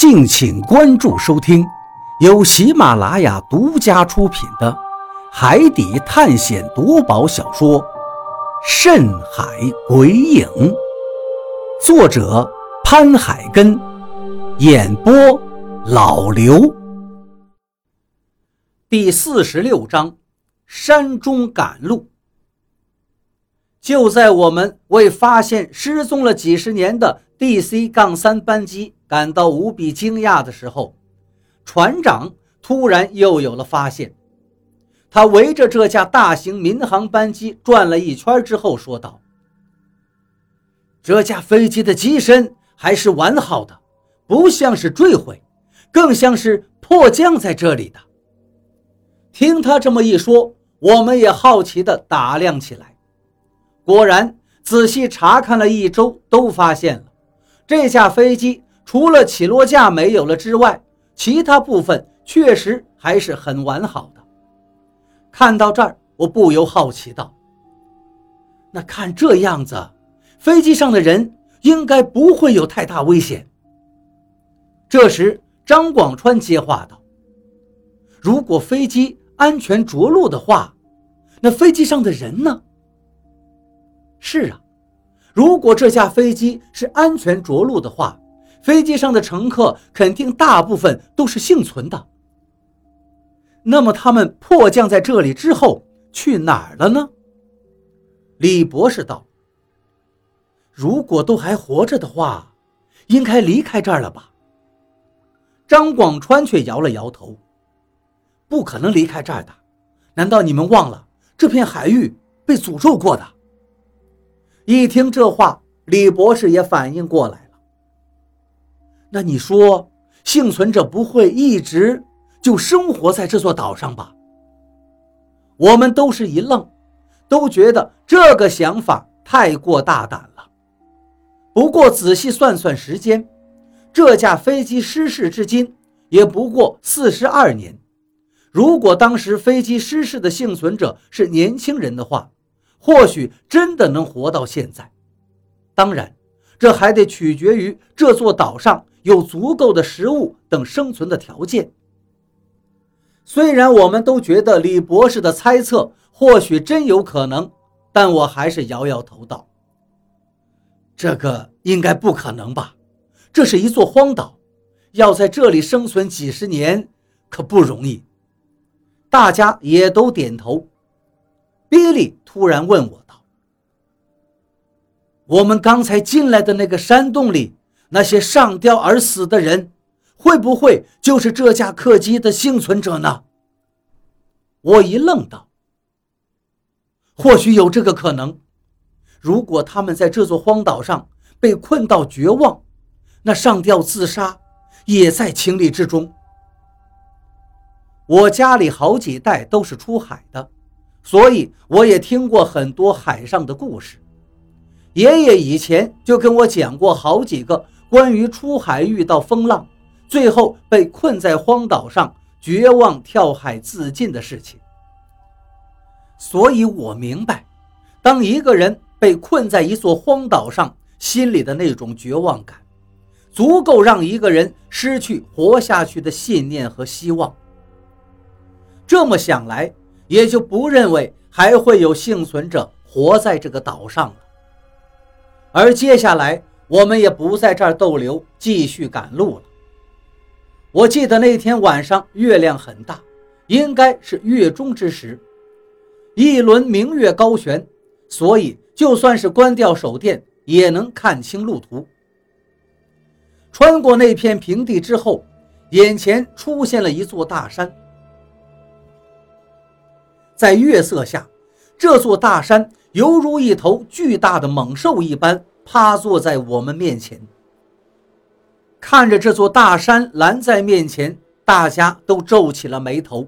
敬请关注收听，由喜马拉雅独家出品的《海底探险夺宝小说》《深海鬼影》，作者潘海根，演播老刘。第四十六章：山中赶路。就在我们为发现失踪了几十年的 DC- 杠三班机。感到无比惊讶的时候，船长突然又有了发现。他围着这架大型民航班机转了一圈之后，说道：“这架飞机的机身还是完好的，不像是坠毁，更像是迫降在这里的。”听他这么一说，我们也好奇地打量起来。果然，仔细查看了一周，都发现了这架飞机。除了起落架没有了之外，其他部分确实还是很完好的。看到这儿，我不由好奇道：“那看这样子，飞机上的人应该不会有太大危险。”这时，张广川接话道：“如果飞机安全着陆的话，那飞机上的人呢？”“是啊，如果这架飞机是安全着陆的话。”飞机上的乘客肯定大部分都是幸存的。那么他们迫降在这里之后去哪儿了呢？李博士道：“如果都还活着的话，应该离开这儿了吧？”张广川却摇了摇头：“不可能离开这儿的。难道你们忘了这片海域被诅咒过的？”一听这话，李博士也反应过来。那你说，幸存者不会一直就生活在这座岛上吧？我们都是一愣，都觉得这个想法太过大胆了。不过仔细算算时间，这架飞机失事至今也不过四十二年。如果当时飞机失事的幸存者是年轻人的话，或许真的能活到现在。当然，这还得取决于这座岛上。有足够的食物等生存的条件。虽然我们都觉得李博士的猜测或许真有可能，但我还是摇摇头道：“这个应该不可能吧？这是一座荒岛，要在这里生存几十年可不容易。”大家也都点头。比利突然问我道：“我们刚才进来的那个山洞里？”那些上吊而死的人，会不会就是这架客机的幸存者呢？我一愣，道：“或许有这个可能。如果他们在这座荒岛上被困到绝望，那上吊自杀也在情理之中。我家里好几代都是出海的，所以我也听过很多海上的故事。爷爷以前就跟我讲过好几个。”关于出海遇到风浪，最后被困在荒岛上，绝望跳海自尽的事情。所以我明白，当一个人被困在一座荒岛上，心里的那种绝望感，足够让一个人失去活下去的信念和希望。这么想来，也就不认为还会有幸存者活在这个岛上了。而接下来。我们也不在这儿逗留，继续赶路了。我记得那天晚上月亮很大，应该是月中之时，一轮明月高悬，所以就算是关掉手电，也能看清路途。穿过那片平地之后，眼前出现了一座大山，在月色下，这座大山犹如一头巨大的猛兽一般。趴坐在我们面前，看着这座大山拦在面前，大家都皱起了眉头，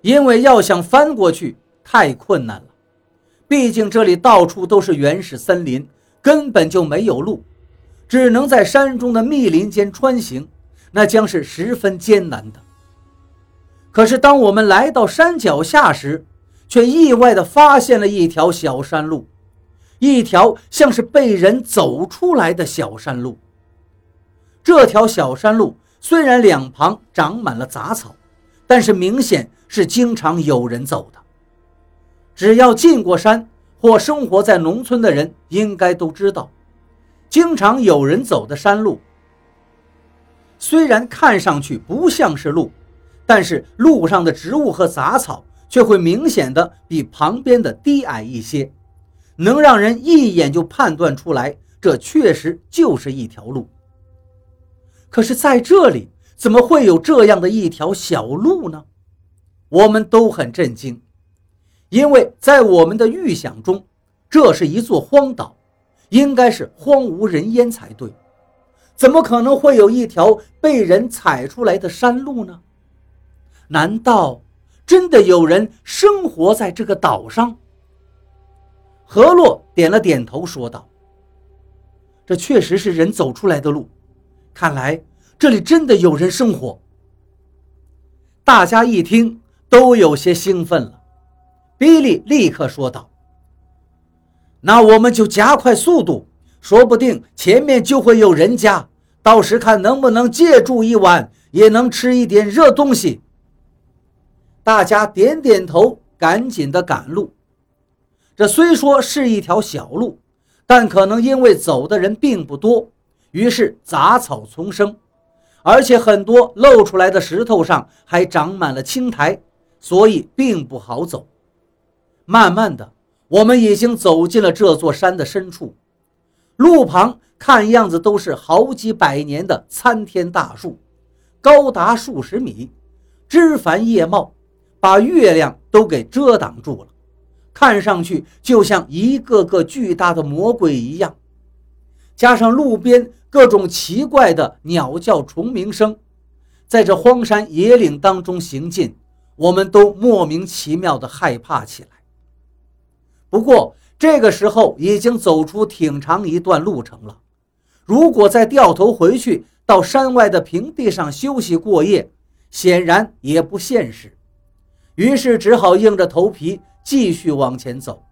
因为要想翻过去太困难了。毕竟这里到处都是原始森林，根本就没有路，只能在山中的密林间穿行，那将是十分艰难的。可是当我们来到山脚下时，却意外地发现了一条小山路。一条像是被人走出来的小山路，这条小山路虽然两旁长满了杂草，但是明显是经常有人走的。只要进过山或生活在农村的人，应该都知道，经常有人走的山路，虽然看上去不像是路，但是路上的植物和杂草却会明显的比旁边的低矮一些，能让人一眼就判断出来，这确实就是一条路。可是，在这里怎么会有这样的一条小路呢？我们都很震惊，因为在我们的预想中，这是一座荒岛，应该是荒无人烟才对，怎么可能会有一条被人踩出来的山路呢？难道真的有人生活在这个岛上？何洛点了点头，说道：“这确实是人走出来的路。”看来这里真的有人生活。大家一听都有些兴奋了。比利立刻说道：“那我们就加快速度，说不定前面就会有人家，到时看能不能借住一晚，也能吃一点热东西。”大家点点头，赶紧的赶路。这虽说是一条小路，但可能因为走的人并不多。于是杂草丛生，而且很多露出来的石头上还长满了青苔，所以并不好走。慢慢的，我们已经走进了这座山的深处。路旁看样子都是好几百年的参天大树，高达数十米，枝繁叶茂，把月亮都给遮挡住了，看上去就像一个个巨大的魔鬼一样。加上路边。各种奇怪的鸟叫、虫鸣声，在这荒山野岭当中行进，我们都莫名其妙的害怕起来。不过这个时候已经走出挺长一段路程了，如果再掉头回去到山外的平地上休息过夜，显然也不现实。于是只好硬着头皮继续往前走，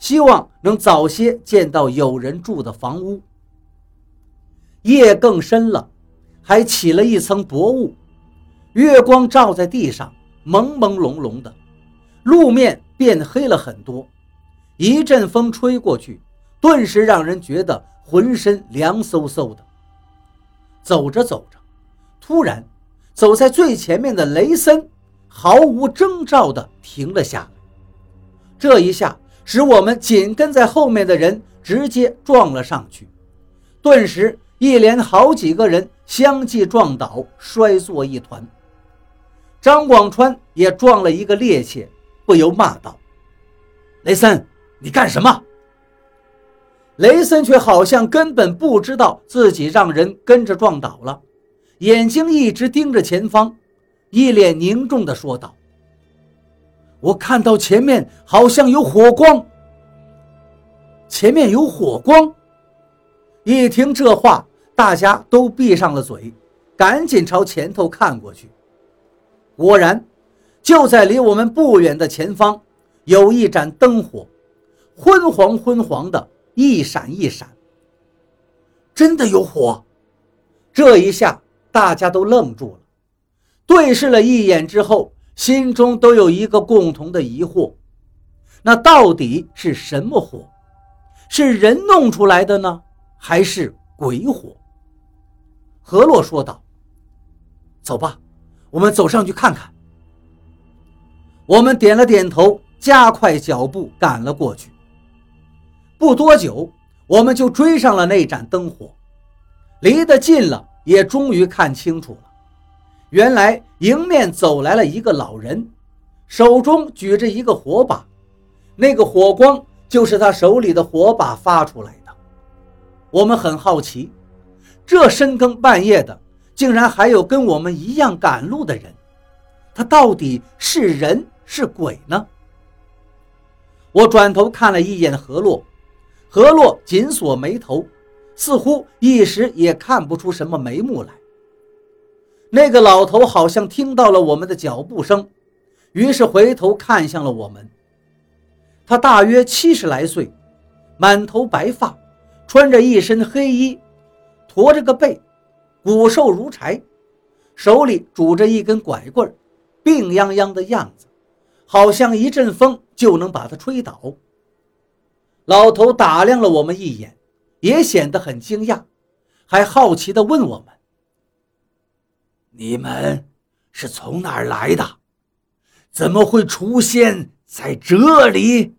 希望能早些见到有人住的房屋。夜更深了，还起了一层薄雾，月光照在地上，朦朦胧胧的，路面变黑了很多。一阵风吹过去，顿时让人觉得浑身凉飕飕的。走着走着，突然，走在最前面的雷森毫无征兆地停了下来。这一下使我们紧跟在后面的人直接撞了上去，顿时。一连好几个人相继撞倒，摔作一团。张广川也撞了一个趔趄，不由骂道：“雷森，你干什么？”雷森却好像根本不知道自己让人跟着撞倒了，眼睛一直盯着前方，一脸凝重地说道：“我看到前面好像有火光，前面有火光。”一听这话，大家都闭上了嘴，赶紧朝前头看过去。果然，就在离我们不远的前方，有一盏灯火，昏黄昏黄的，一闪一闪。真的有火！这一下，大家都愣住了，对视了一眼之后，心中都有一个共同的疑惑：那到底是什么火？是人弄出来的呢？还是鬼火。何洛说道：“走吧，我们走上去看看。”我们点了点头，加快脚步赶了过去。不多久，我们就追上了那盏灯火，离得近了，也终于看清楚了。原来迎面走来了一个老人，手中举着一个火把，那个火光就是他手里的火把发出来的。我们很好奇，这深更半夜的，竟然还有跟我们一样赶路的人，他到底是人是鬼呢？我转头看了一眼何洛，何洛紧锁眉头，似乎一时也看不出什么眉目来。那个老头好像听到了我们的脚步声，于是回头看向了我们。他大约七十来岁，满头白发。穿着一身黑衣，驼着个背，骨瘦如柴，手里拄着一根拐棍，病殃殃的样子，好像一阵风就能把他吹倒。老头打量了我们一眼，也显得很惊讶，还好奇地问我们：“你们是从哪儿来的？怎么会出现在这里？”